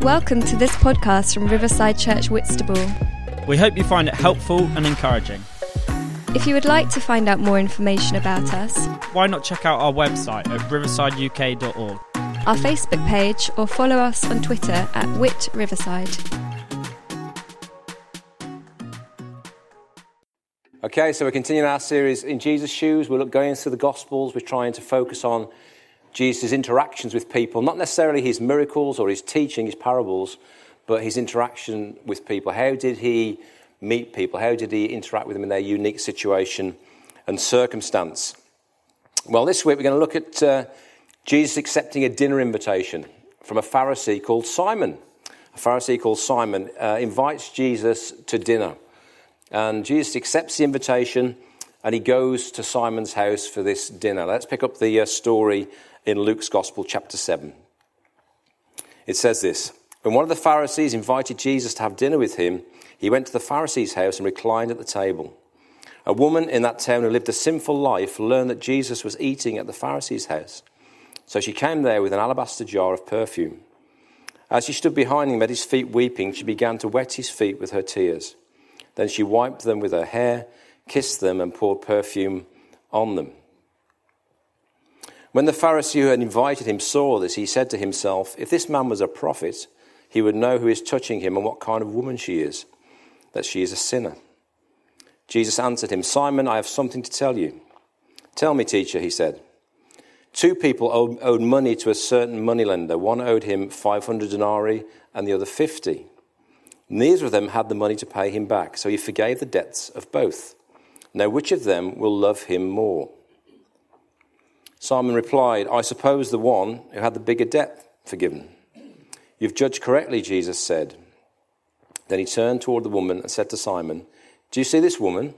Welcome to this podcast from Riverside Church Whitstable. We hope you find it helpful and encouraging. If you would like to find out more information about us, Why not check out our website at riversideuk.org? our Facebook page, or follow us on Twitter at Wit Riverside. Okay, so we're continuing our series in Jesus' shoes. We're going through the Gospels. We're trying to focus on Jesus' interactions with people, not necessarily his miracles or his teaching, his parables, but his interaction with people. How did he meet people? How did he interact with them in their unique situation and circumstance? Well, this week we're going to look at uh, Jesus accepting a dinner invitation from a Pharisee called Simon. A Pharisee called Simon uh, invites Jesus to dinner. And Jesus accepts the invitation and he goes to Simon's house for this dinner. Let's pick up the uh, story in Luke's Gospel, chapter 7. It says this When one of the Pharisees invited Jesus to have dinner with him, he went to the Pharisee's house and reclined at the table. A woman in that town who lived a sinful life learned that Jesus was eating at the Pharisee's house. So she came there with an alabaster jar of perfume. As she stood behind him at his feet weeping, she began to wet his feet with her tears. Then she wiped them with her hair, kissed them, and poured perfume on them. When the Pharisee who had invited him saw this, he said to himself, If this man was a prophet, he would know who is touching him and what kind of woman she is, that she is a sinner. Jesus answered him, Simon, I have something to tell you. Tell me, teacher, he said. Two people owed, money to a certain moneylender. One owed him 500 denarii and the other 50. Neither of them had the money to pay him back, so he forgave the debts of both. Now, which of them will love him more? Simon replied, I suppose the one who had the bigger debt forgiven. You've judged correctly, Jesus said. Then he turned toward the woman and said to Simon, Do you see this woman?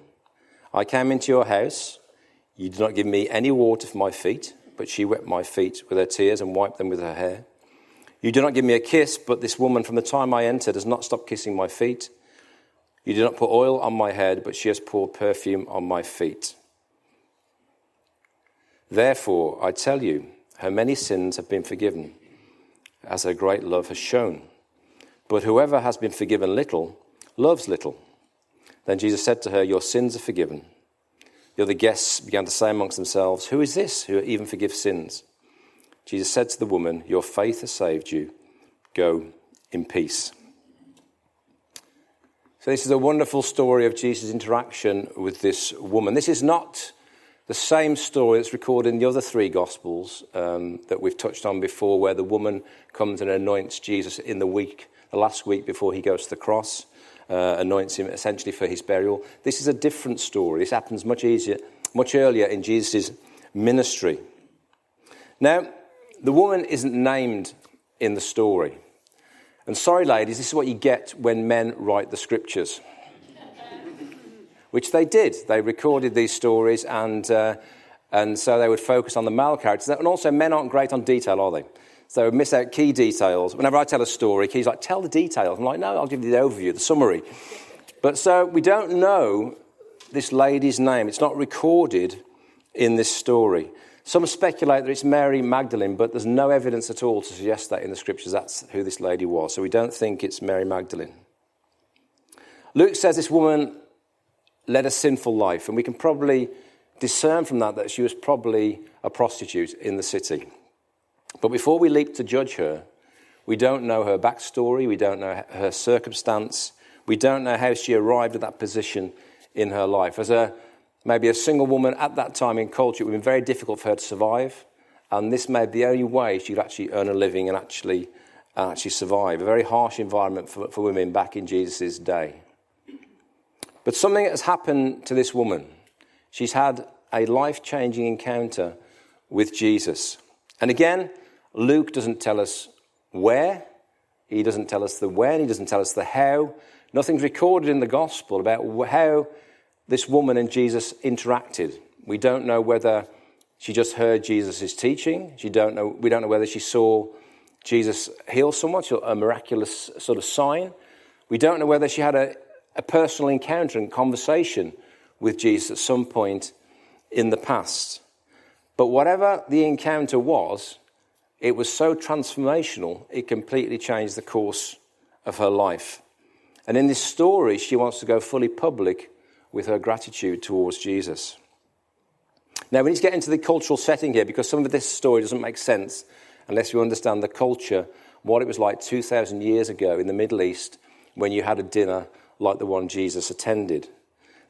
I came into your house. You did not give me any water for my feet, but she wet my feet with her tears and wiped them with her hair. You do not give me a kiss, but this woman from the time I entered has not stopped kissing my feet. You do not put oil on my head, but she has poured perfume on my feet. Therefore, I tell you, her many sins have been forgiven, as her great love has shown. But whoever has been forgiven little loves little. Then Jesus said to her, Your sins are forgiven. The other guests began to say amongst themselves, Who is this who even forgives sins? Jesus said to the woman, Your faith has saved you. Go in peace. So, this is a wonderful story of Jesus' interaction with this woman. This is not the same story that's recorded in the other three Gospels um, that we've touched on before, where the woman comes and anoints Jesus in the week, the last week before he goes to the cross, uh, anoints him essentially for his burial. This is a different story. This happens much easier, much earlier in Jesus' ministry. Now, the woman isn't named in the story. And sorry, ladies, this is what you get when men write the scriptures. Which they did. They recorded these stories, and, uh, and so they would focus on the male characters. And also, men aren't great on detail, are they? So miss out key details. Whenever I tell a story, Key's like, tell the details. I'm like, no, I'll give you the overview, the summary. But so we don't know this lady's name. It's not recorded in this story. Some speculate that it's Mary Magdalene, but there's no evidence at all to suggest that in the scriptures that's who this lady was. So we don't think it's Mary Magdalene. Luke says this woman led a sinful life, and we can probably discern from that that she was probably a prostitute in the city. But before we leap to judge her, we don't know her backstory, we don't know her circumstance, we don't know how she arrived at that position in her life. As a maybe a single woman at that time in culture, it would have been very difficult for her to survive. And this made the only way she could actually earn a living and actually, uh, actually survive. A very harsh environment for, for women back in Jesus' day. But something has happened to this woman. She's had a life changing encounter with Jesus. And again, Luke doesn't tell us where, he doesn't tell us the when, he doesn't tell us the how. Nothing's recorded in the gospel about how this woman and Jesus interacted. We don't know whether she just heard Jesus' teaching. She don't know, we don't know whether she saw Jesus heal someone, a miraculous sort of sign. We don't know whether she had a, a personal encounter and conversation with Jesus at some point in the past. But whatever the encounter was, it was so transformational, it completely changed the course of her life. And in this story, she wants to go fully public with her gratitude towards Jesus. Now, we need to get into the cultural setting here because some of this story doesn't make sense unless you understand the culture, what it was like 2,000 years ago in the Middle East when you had a dinner like the one Jesus attended.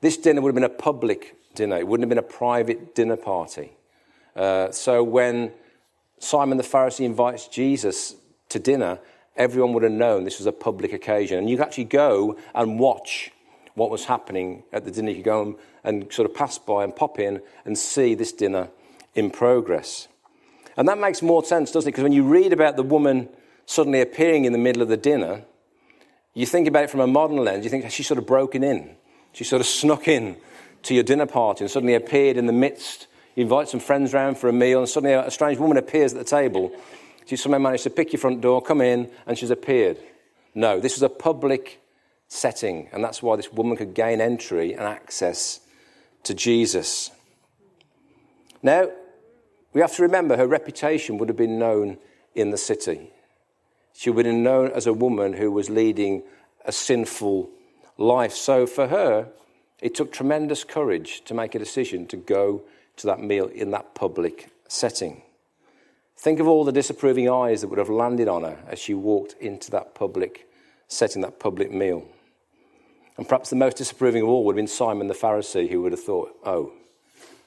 This dinner would have been a public dinner, it wouldn't have been a private dinner party. Uh, so when Simon the Pharisee invites Jesus to dinner, everyone would have known this was a public occasion. And you could actually go and watch what was happening at the dinner. You could go and, and sort of pass by and pop in and see this dinner in progress. And that makes more sense, doesn't it? Because when you read about the woman suddenly appearing in the middle of the dinner, you think about it from a modern lens, you think she's sort of broken in. She sort of snuck in to your dinner party and suddenly appeared in the midst. You invite some friends round for a meal, and suddenly a strange woman appears at the table. She somehow managed to pick your front door, come in, and she's appeared. No, this was a public setting, and that's why this woman could gain entry and access to Jesus. Now, we have to remember her reputation would have been known in the city. She would have been known as a woman who was leading a sinful life. So for her, it took tremendous courage to make a decision to go to that meal in that public setting. Think of all the disapproving eyes that would have landed on her as she walked into that public setting, that public meal. And perhaps the most disapproving of all would have been Simon the Pharisee, who would have thought, oh,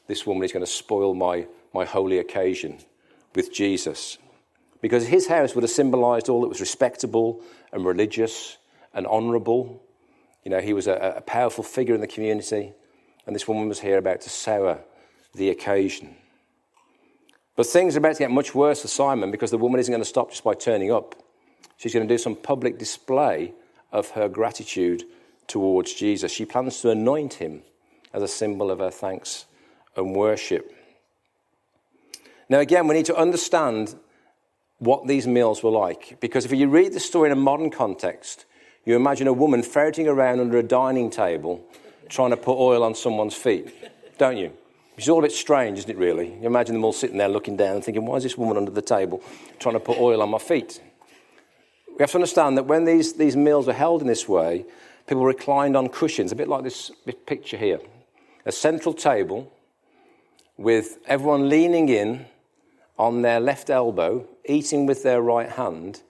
this woman is going to spoil my, my holy occasion with Jesus. Because his house would have symbolized all that was respectable and religious and honorable. You know, he was a, a powerful figure in the community, and this woman was here about to sour the occasion. But things are about to get much worse for Simon because the woman isn't going to stop just by turning up. She's going to do some public display of her gratitude towards Jesus. She plans to anoint him as a symbol of her thanks and worship. Now, again, we need to understand what these meals were like. Because if you read the story in a modern context, you imagine a woman ferreting around under a dining table trying to put oil on someone's feet, don't you? It's all a bit strange, isn't it, really? You imagine them all sitting there looking down and thinking, why is this woman under the table trying to put oil on my feet? We have to understand that when these, these meals were held in this way, people reclined on cushions, a bit like this picture here. A central table with everyone leaning in on their left elbow, eating with their right hand,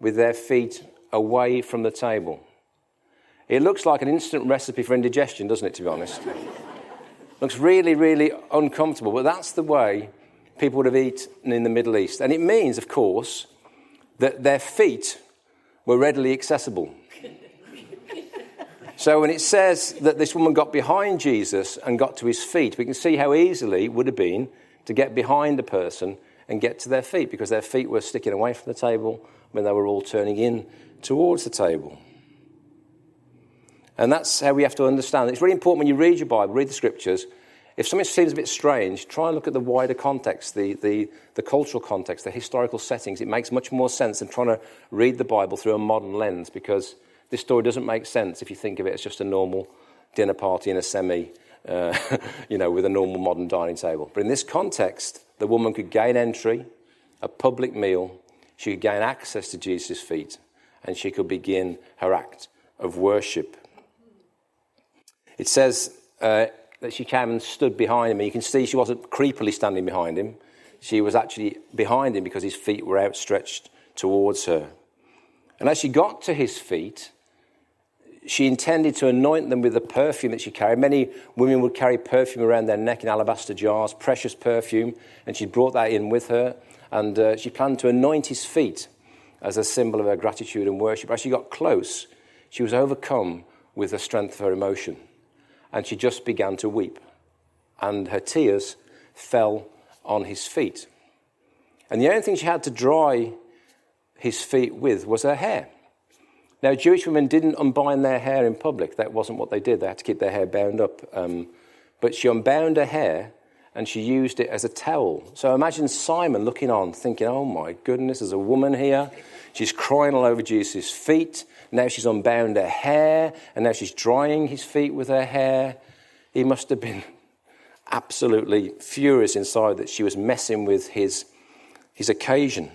with their feet away from the table. It looks like an instant recipe for indigestion, doesn't it, to be honest? looks really, really uncomfortable, but that's the way people would have eaten in the Middle East. And it means, of course, that their feet were readily accessible. So when it says that this woman got behind Jesus and got to his feet, we can see how easily it would have been to get behind a person and get to their feet because their feet were sticking away from the table when they were all turning in towards the table. And that's how we have to understand. It's really important when you read your Bible, read the scriptures. If something seems a bit strange, try and look at the wider context, the, the, the cultural context, the historical settings. It makes much more sense than trying to read the Bible through a modern lens because this story doesn't make sense if you think of it as just a normal dinner party in a semi, uh, you know, with a normal modern dining table. But in this context, the woman could gain entry, a public meal, she could gain access to Jesus' feet, and she could begin her act of worship. It says uh, that she came and stood behind him, and you can see she wasn't creepily standing behind him. She was actually behind him because his feet were outstretched towards her. And as she got to his feet, she intended to anoint them with the perfume that she carried. Many women would carry perfume around their neck in alabaster jars, precious perfume, and she brought that in with her. And uh, she planned to anoint his feet as a symbol of her gratitude and worship. As she got close, she was overcome with the strength of her emotion. And she just began to weep. And her tears fell on his feet. And the only thing she had to dry his feet with was her hair. Now, Jewish women didn't unbind their hair in public. That wasn't what they did. They had to keep their hair bound up. Um, but she unbound her hair and she used it as a towel. So imagine Simon looking on, thinking, oh my goodness, there's a woman here. She's crying all over Jesus' feet. Now she's unbound her hair, and now she's drying his feet with her hair. He must have been absolutely furious inside that she was messing with his, his occasion.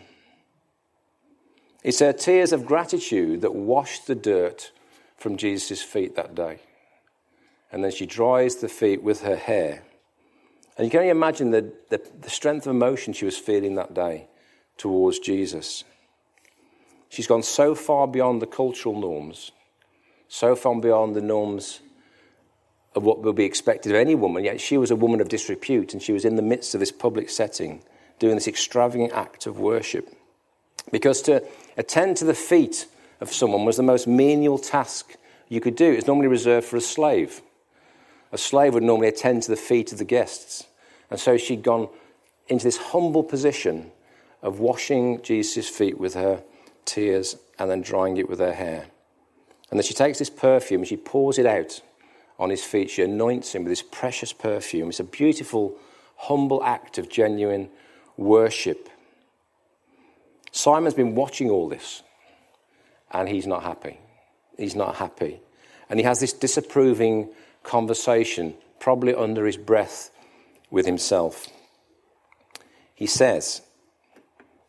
It's her tears of gratitude that washed the dirt from Jesus' feet that day. And then she dries the feet with her hair. And you can only imagine the, the, the strength of emotion she was feeling that day towards Jesus. She's gone so far beyond the cultural norms, so far beyond the norms of what will be expected of any woman, yet she was a woman of disrepute and she was in the midst of this public setting doing this extravagant act of worship. Because to attend to the feet of someone was the most menial task you could do. It's normally reserved for a slave. A slave would normally attend to the feet of the guests. And so she'd gone into this humble position of washing Jesus' feet with her tears and then drying it with her hair. And then she takes this perfume and she pours it out on his feet. She anoints him with this precious perfume. It's a beautiful, humble act of genuine worship. Simon's been watching all this and he's not happy. He's not happy. And he has this disapproving conversation, probably under his breath, with himself. He says,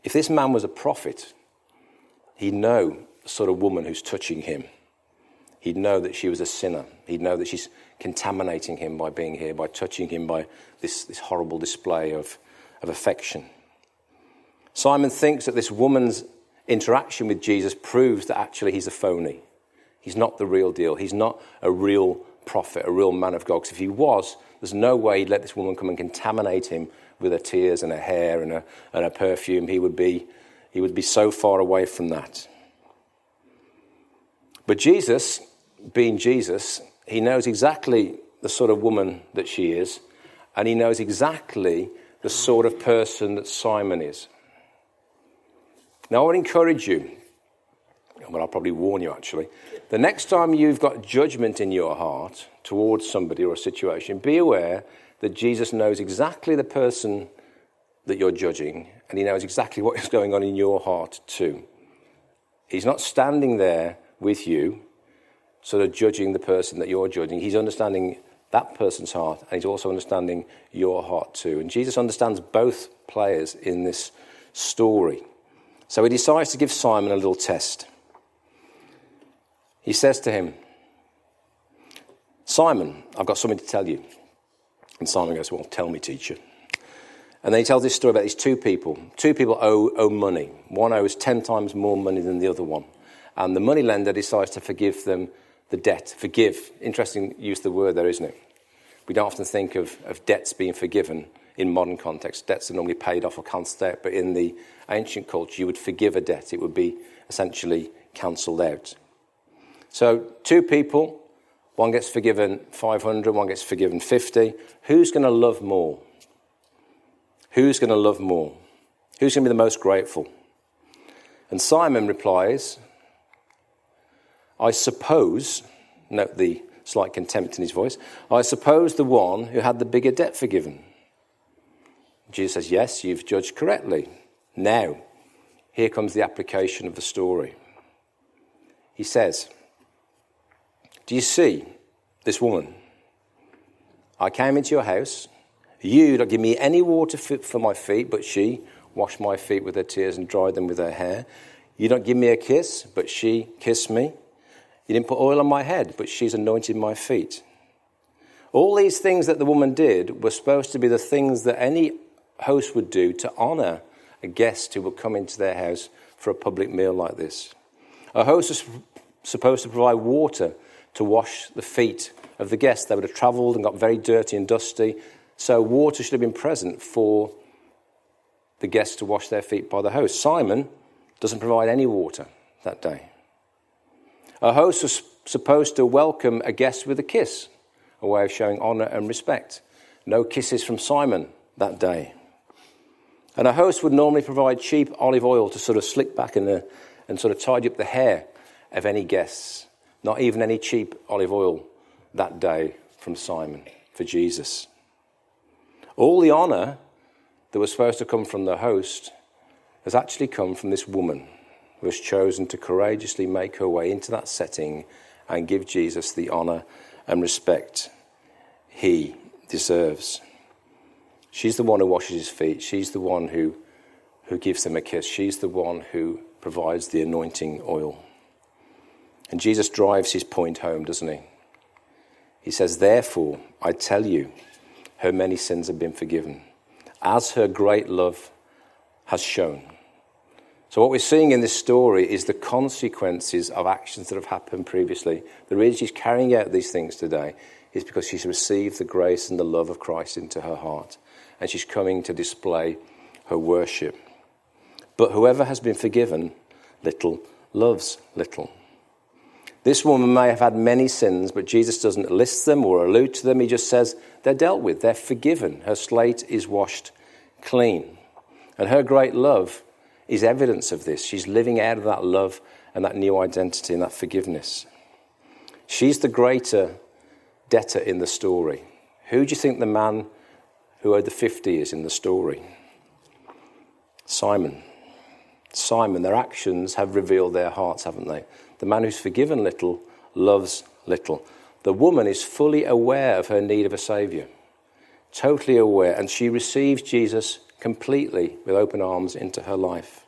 If this man was a prophet, he'd know the sort of woman who's touching him. He'd know that she was a sinner. He'd know that she's contaminating him by being here, by touching him, by this, this horrible display of, of affection. Simon thinks that this woman's interaction with Jesus proves that actually he's a phony. He's not the real deal. He's not a real prophet, a real man of God. Because if he was, there's no way he'd let this woman come and contaminate him with her tears and her hair and her, and her perfume. He would, be, he would be so far away from that. But Jesus, being Jesus, he knows exactly the sort of woman that she is, and he knows exactly the sort of person that Simon is. Now, I would encourage you, but I'll probably warn you actually, the next time you've got judgment in your heart towards somebody or a situation, be aware that Jesus knows exactly the person that you're judging, and he knows exactly what is going on in your heart too. He's not standing there with you, sort of judging the person that you're judging. He's understanding that person's heart, and he's also understanding your heart too. And Jesus understands both players in this story. So he decides to give Simon a little test. He says to him, Simon, I've got something to tell you. And Simon goes, Well, tell me, teacher. And then he tells this story about these two people. Two people owe, owe money. One owes 10 times more money than the other one. And the money lender decides to forgive them the debt. Forgive. Interesting use of the word there, isn't it? We don't often think of, of debts being forgiven in modern context. Debts are normally paid off or cancelled out, but in the ancient culture, you would forgive a debt. It would be essentially cancelled out. So, two people, one gets forgiven 500, one gets forgiven 50. Who's going to love more? Who's going to love more? Who's going to be the most grateful? And Simon replies, I suppose, note the slight contempt in his voice, I suppose the one who had the bigger debt forgiven. Jesus says, Yes, you've judged correctly. Now, here comes the application of the story. He says, Do you see this woman? I came into your house. You don't give me any water for my feet, but she washed my feet with her tears and dried them with her hair. You don't give me a kiss, but she kissed me. You didn't put oil on my head, but she's anointed my feet. All these things that the woman did were supposed to be the things that any host would do to honour a guest who would come into their house for a public meal like this. A host was supposed to provide water to wash the feet of the guests. They would have travelled and got very dirty and dusty, so water should have been present for the guests to wash their feet by the host. Simon doesn't provide any water that day. A host was supposed to welcome a guest with a kiss, a way of showing honour and respect. No kisses from Simon that day. And a host would normally provide cheap olive oil to sort of slick back in the, and sort of tidy up the hair of any guests. Not even any cheap olive oil that day from Simon for Jesus. All the honour that was supposed to come from the host has actually come from this woman who has chosen to courageously make her way into that setting and give Jesus the honour and respect he deserves. She's the one who washes his feet. She's the one who, who gives him a kiss. She's the one who provides the anointing oil. And Jesus drives his point home, doesn't he? He says, Therefore, I tell you, her many sins have been forgiven, as her great love has shown. So, what we're seeing in this story is the consequences of actions that have happened previously. The reason she's carrying out these things today is because she's received the grace and the love of Christ into her heart, and she's coming to display her worship. But whoever has been forgiven little loves little. This woman may have had many sins, but Jesus doesn't list them or allude to them. He just says they're dealt with, they're forgiven. Her slate is washed clean. And her great love is evidence of this. She's living out of that love and that new identity and that forgiveness. She's the greater debtor in the story. Who do you think the man who owed the 50 is in the story? Simon. Simon, their actions have revealed their hearts, haven't they? The man who's forgiven little loves little. The woman is fully aware of her need of a Saviour, totally aware, and she receives Jesus completely with open arms into her life.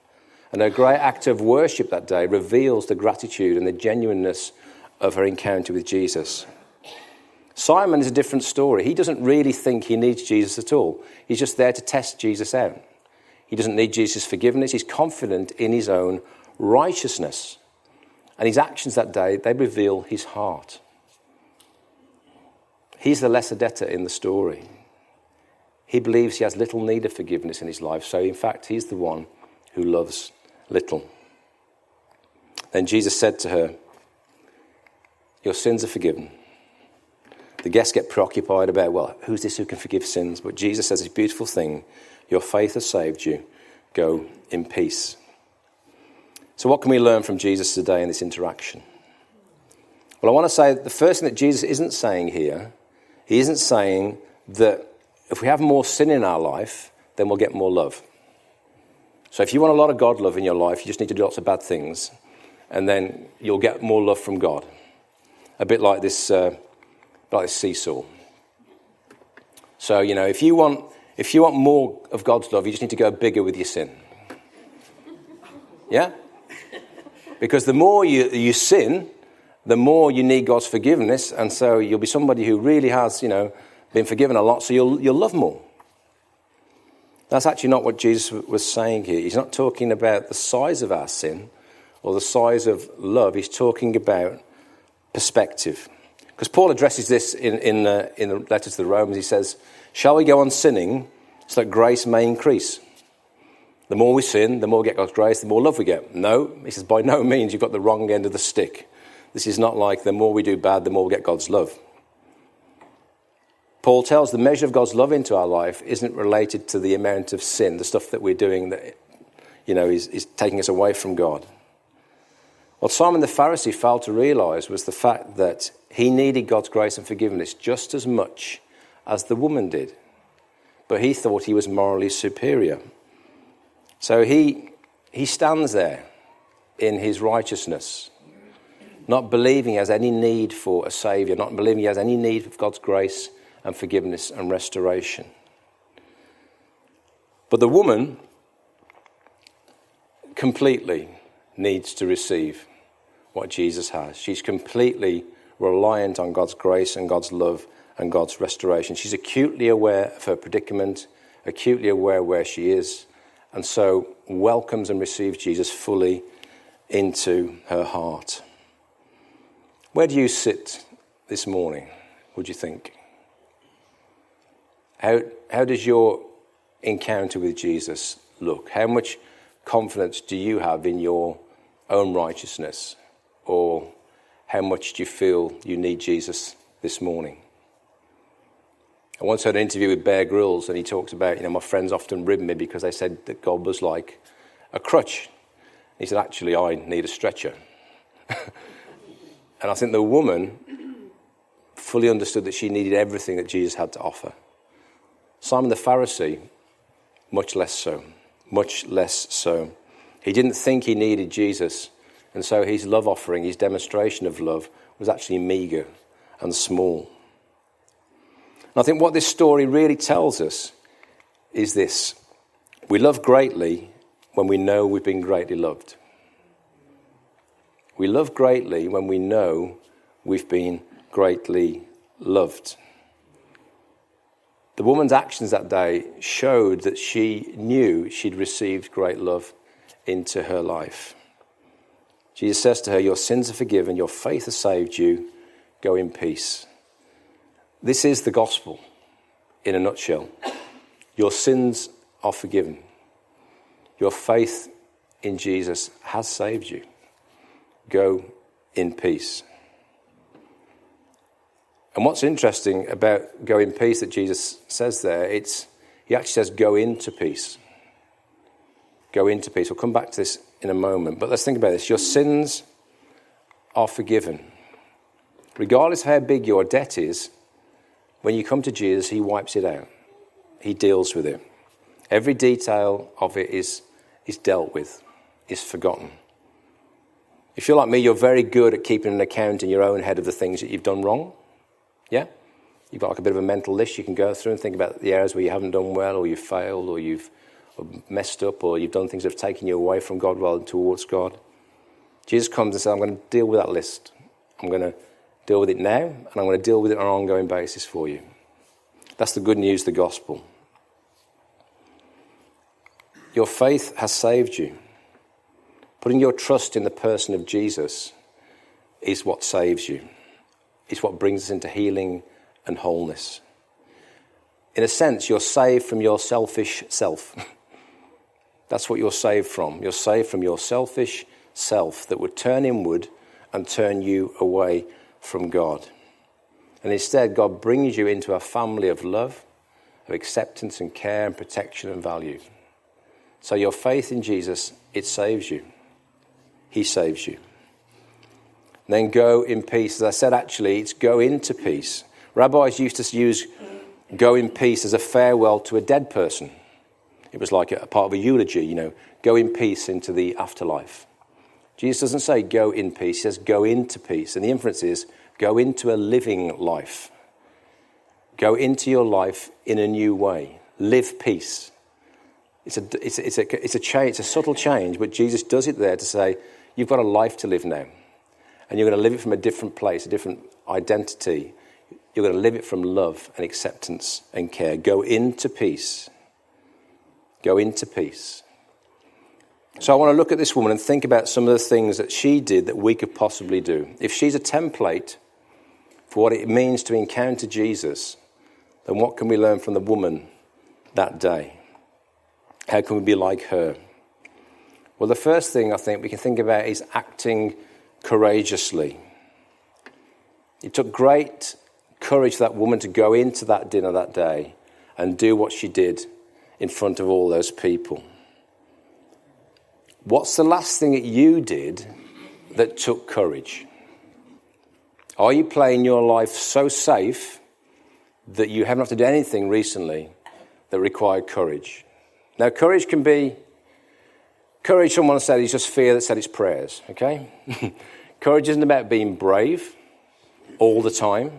And her great act of worship that day reveals the gratitude and the genuineness of her encounter with Jesus. Simon is a different story. He doesn't really think he needs Jesus at all. He's just there to test Jesus out. He doesn't need Jesus' forgiveness. He's confident in his own righteousness. And his actions that day, they reveal his heart. He's the lesser debtor in the story. He believes he has little need of forgiveness in his life, so in fact, he's the one who loves little. Then Jesus said to her, Your sins are forgiven. The guests get preoccupied about, well, who's this who can forgive sins? But Jesus says this beautiful thing Your faith has saved you. Go in peace. So, what can we learn from Jesus today in this interaction? Well, I want to say the first thing that Jesus isn't saying here, he isn't saying that if we have more sin in our life, then we'll get more love. So, if you want a lot of God love in your life, you just need to do lots of bad things, and then you'll get more love from God. A bit like this, uh, like this seesaw. So, you know, if you want if you want more of God's love, you just need to go bigger with your sin. Yeah? Because the more you, you sin, the more you need God's forgiveness, and so you'll be somebody who really has, you know, been forgiven a lot, so you'll, you'll love more. That's actually not what Jesus was saying here. He's not talking about the size of our sin or the size of love. He's talking about perspective. Because Paul addresses this in, in, uh, in the letter to the Romans. He says, Shall we go on sinning so that grace may increase? The more we sin, the more we get God's grace, the more love we get. No, he says, by no means, you've got the wrong end of the stick. This is not like the more we do bad, the more we get God's love. Paul tells the measure of God's love into our life isn't related to the amount of sin, the stuff that we're doing that, you know, is, is taking us away from God. What Simon the Pharisee failed to realize was the fact that he needed God's grace and forgiveness just as much as the woman did. But he thought he was morally superior. So he, he stands there in his righteousness, not believing he has any need for a Savior, not believing he has any need of God's grace and forgiveness and restoration. But the woman completely needs to receive what Jesus has. She's completely reliant on God's grace and God's love and God's restoration. She's acutely aware of her predicament, acutely aware where she is, and so welcomes and receives Jesus fully into her heart. Where do you sit this morning, would you think? How, how does your encounter with Jesus look? How much confidence do you have in your own righteousness? Or how much do you feel you need Jesus this morning? I once heard an interview with Bear Grylls, and he talks about, you know, my friends often rib me because they said that God was like a crutch. He said, actually, I need a stretcher. and I think the woman fully understood that she needed everything that Jesus had to offer. Simon the Pharisee, much less so. Much less so. He didn't think he needed Jesus, and so his love offering, his demonstration of love, was actually meager and small. And I think what this story really tells us is this we love greatly when we know we've been greatly loved. We love greatly when we know we've been greatly loved. The woman's actions that day showed that she knew she'd received great love into her life. Jesus says to her, Your sins are forgiven, your faith has saved you, go in peace. This is the gospel in a nutshell. Your sins are forgiven. Your faith in Jesus has saved you. Go in peace. And what's interesting about go in peace that Jesus says there, it's he actually says go into peace. Go into peace. We'll come back to this in a moment. But let's think about this. Your sins are forgiven. Regardless how big your debt is, when you come to Jesus, he wipes it out. He deals with it. Every detail of it is, is dealt with, is forgotten. If you're like me, you're very good at keeping an account in your own head of the things that you've done wrong. Yeah? You've got like a bit of a mental list you can go through and think about the areas where you haven't done well, or you've failed, or you've messed up, or you've done things that have taken you away from God rather than towards God. Jesus comes and says, I'm going to deal with that list. I'm going to deal with it now, and I'm going to deal with it on an ongoing basis for you. That's the good news, the gospel. Your faith has saved you. Putting your trust in the person of Jesus is what saves you, it's what brings us into healing and wholeness. In a sense, you're saved from your selfish self. That's what you're saved from. You're saved from your selfish self that would turn inward and turn you away from God. And instead, God brings you into a family of love, of acceptance and care and protection and value. So your faith in Jesus, it saves you. He saves you. Then go in peace. As I said, actually, it's go into peace. Rabbis used to use go in peace as a farewell to a dead person. It was like a part of a eulogy, you know, go in peace into the afterlife. Jesus doesn't say go in peace, he says go into peace. And the inference is go into a living life. Go into your life in a new way. Live peace. It's a, it's, a, it's, a, it's, a change, it's a subtle change, but Jesus does it there to say, you've got a life to live now. And you're going to live it from a different place, a different identity. You're going to live it from love and acceptance and care. Go into peace. Go into peace. So I want to look at this woman and think about some of the things that she did that we could possibly do. If she's a template for what it means to encounter Jesus, then what can we learn from the woman that day? How can we be like her? Well, the first thing I think we can think about is acting courageously. It took great courage for that woman to go into that dinner that day and do what she did in front of all those people. What's the last thing that you did that took courage? Are you playing your life so safe that you haven't had to do anything recently that required courage? Now, courage can be courage, someone said, is just fear that said it's prayers, okay? courage isn't about being brave all the time.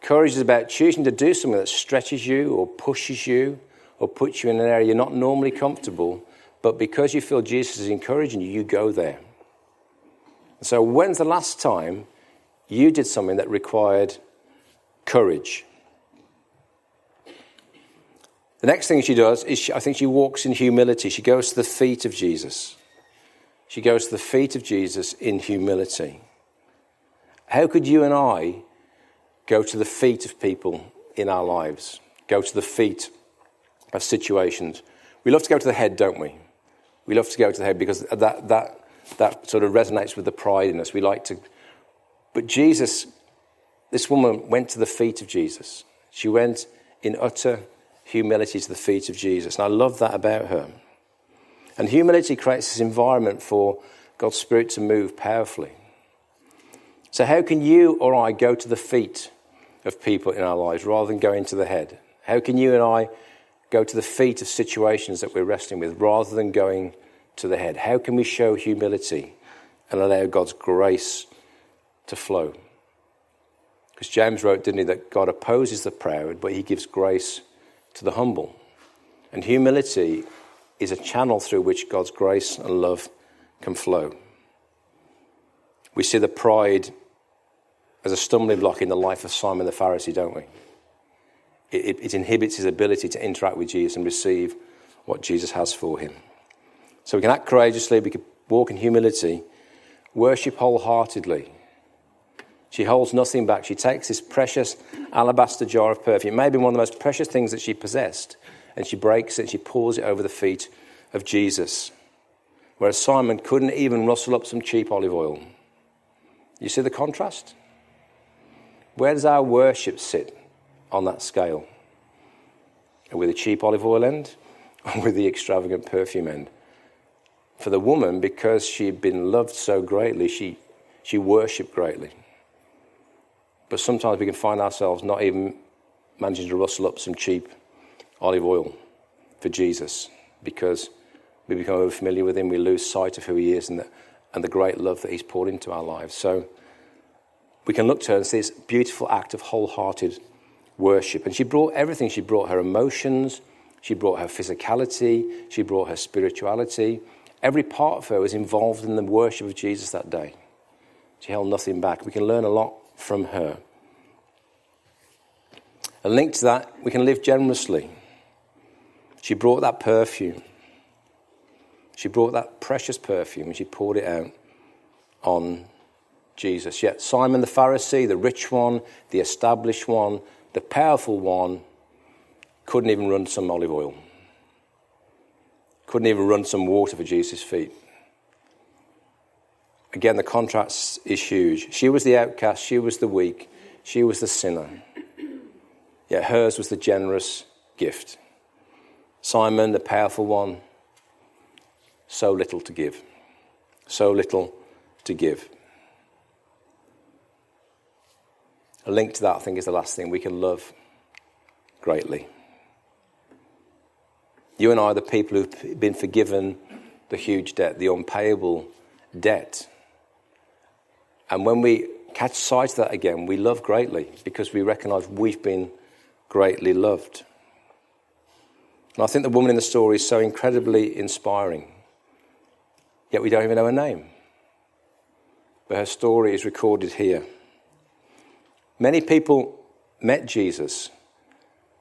Courage is about choosing to do something that stretches you or pushes you or puts you in an area you're not normally comfortable, but because you feel Jesus is encouraging you, you go there. So, when's the last time you did something that required courage? The next thing she does is, she, I think she walks in humility. She goes to the feet of Jesus. She goes to the feet of Jesus in humility. How could you and I go to the feet of people in our lives? Go to the feet of situations. We love to go to the head, don't we? We love to go to the head because that, that, that sort of resonates with the pride in us. We like to. But Jesus, this woman went to the feet of Jesus. She went in utter humility to the feet of Jesus. And I love that about her. And humility creates this environment for God's Spirit to move powerfully. So, how can you or I go to the feet of people in our lives rather than going to the head? How can you and I go to the feet of situations that we're wrestling with rather than going to the head? How can we show humility and allow God's grace to flow? Because James wrote, didn't he, that God opposes the proud, but he gives grace to the humble. And humility is a channel through which God's grace and love can flow. We see the pride as a stumbling block in the life of Simon the Pharisee, don't we? It, it, it, inhibits his ability to interact with Jesus and receive what Jesus has for him. So we can act courageously, we can walk in humility, worship wholeheartedly. She holds nothing back. She takes this precious alabaster jar of perfume, maybe one of the most precious things that she possessed, and she breaks it and she pours it over the feet of Jesus. Whereas Simon couldn't even rustle up some cheap olive oil. You see the contrast? Where does our worship sit on that scale? With the cheap olive oil end or with the extravagant perfume end? For the woman, because she'd been loved so greatly, she, she worshipped greatly. But sometimes we can find ourselves not even managing to rustle up some cheap olive oil for Jesus because we become over familiar with him, we lose sight of who he is and the, and the great love that he's poured into our lives. So we can look to her and see this beautiful act of wholehearted worship. And she brought everything. She brought her emotions, she brought her physicality, she brought her spirituality. Every part of her was involved in the worship of Jesus that day. She held nothing back. We can learn a lot from her. A link to that, we can live generously. She brought that perfume. She brought that precious perfume and she poured it out on Jesus. Yet Simon the Pharisee, the rich one, the established one, the powerful one, couldn't even run some olive oil. Couldn't even run some water for Jesus' feet. Again, the contrast is huge. She was the outcast, she was the weak, she was the sinner. Yet hers was the generous gift. Simon, the powerful one, so little to give. So little to give. A link to that, I think, is the last thing. We can love greatly. You and I are the people who've been forgiven the huge debt, the unpayable debt and when we catch sight of that again, we love greatly because we recognize we've been greatly loved. And I think the woman in the story is so incredibly inspiring. Yet we don't even know her name. But her story is recorded here. Many people met Jesus,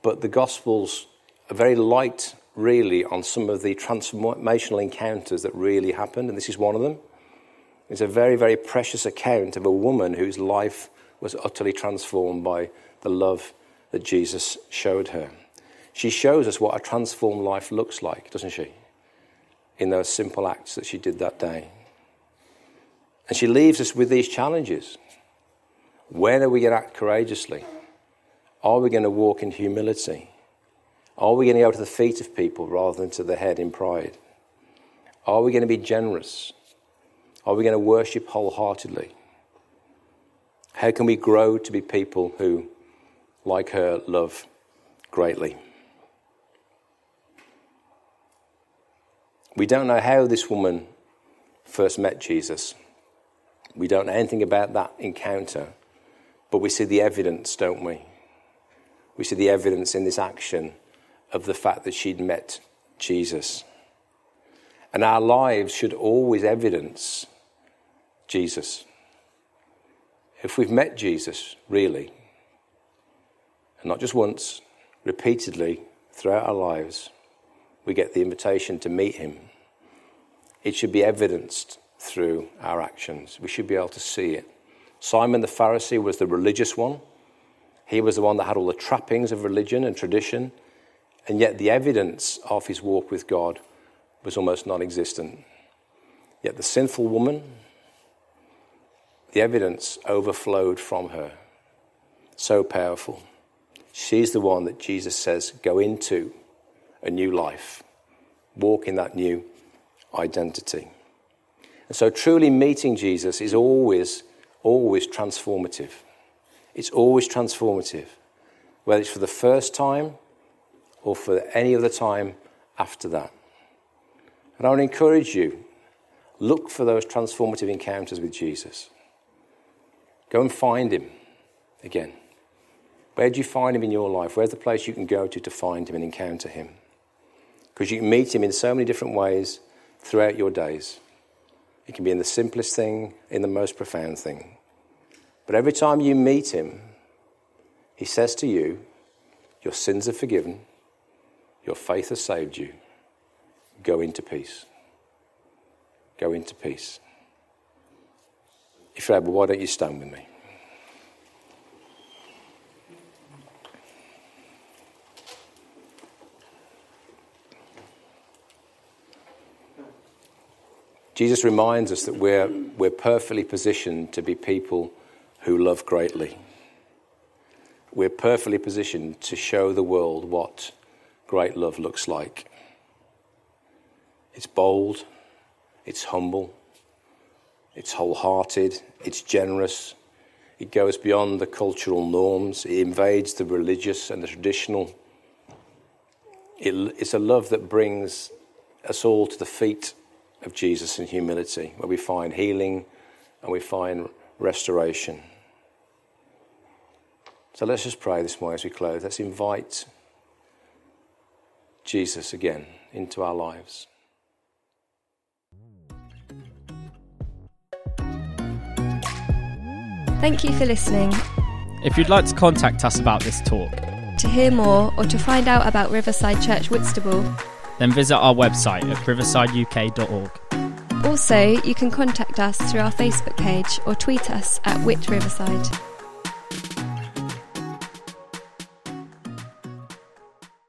but the Gospels are very light, really, on some of the transformational encounters that really happened, and this is one of them. It's a very, very precious account of a woman whose life was utterly transformed by the love that Jesus showed her. She shows us what a transformed life looks like, doesn't she? In those simple acts that she did that day. And she leaves us with these challenges. When are we going to act courageously? Are we going to walk in humility? Are we going to go to the feet of people rather than to the head in pride? Are we going to be generous? Are we going to worship wholeheartedly? How can we grow to be people who, like her, love greatly? We don't know how this woman first met Jesus. We don't know anything about that encounter, but we see the evidence, don't we? We see the evidence in this action of the fact that she'd met Jesus. And our lives should always evidence Jesus. If we've met Jesus, really, and not just once, repeatedly throughout our lives, we get the invitation to meet him. It should be evidenced through our actions. We should be able to see it. Simon the Pharisee was the religious one. He was the one that had all the trappings of religion and tradition, and yet the evidence of his walk with God was almost non existent. Yet the sinful woman, the evidence overflowed from her. So powerful. She's the one that Jesus says, go into a new life, walk in that new identity. And so, truly meeting Jesus is always, always transformative. It's always transformative, whether it's for the first time or for any other time after that. And I would encourage you look for those transformative encounters with Jesus. Go and find him again. Where do you find him in your life? Where's the place you can go to to find him and encounter him? Because you can meet him in so many different ways throughout your days. It can be in the simplest thing, in the most profound thing. But every time you meet him, he says to you, Your sins are forgiven, your faith has saved you. Go into peace. Go into peace. If you're able, why don't you stand with me? Jesus reminds us that we're, we're perfectly positioned to be people who love greatly. We're perfectly positioned to show the world what great love looks like. It's bold, it's humble, it's wholehearted, it's generous, it goes beyond the cultural norms, it invades the religious and the traditional. It, it's a love that brings us all to the feet of Jesus in humility, where we find healing and we find restoration. So let's just pray this morning as we close. Let's invite Jesus again into our lives. Thank you for listening. If you'd like to contact us about this talk, To hear more or to find out about Riverside Church Whitstable, then visit our website at riversideuk.org. also you can contact us through our Facebook page or tweet us at Wit Riverside.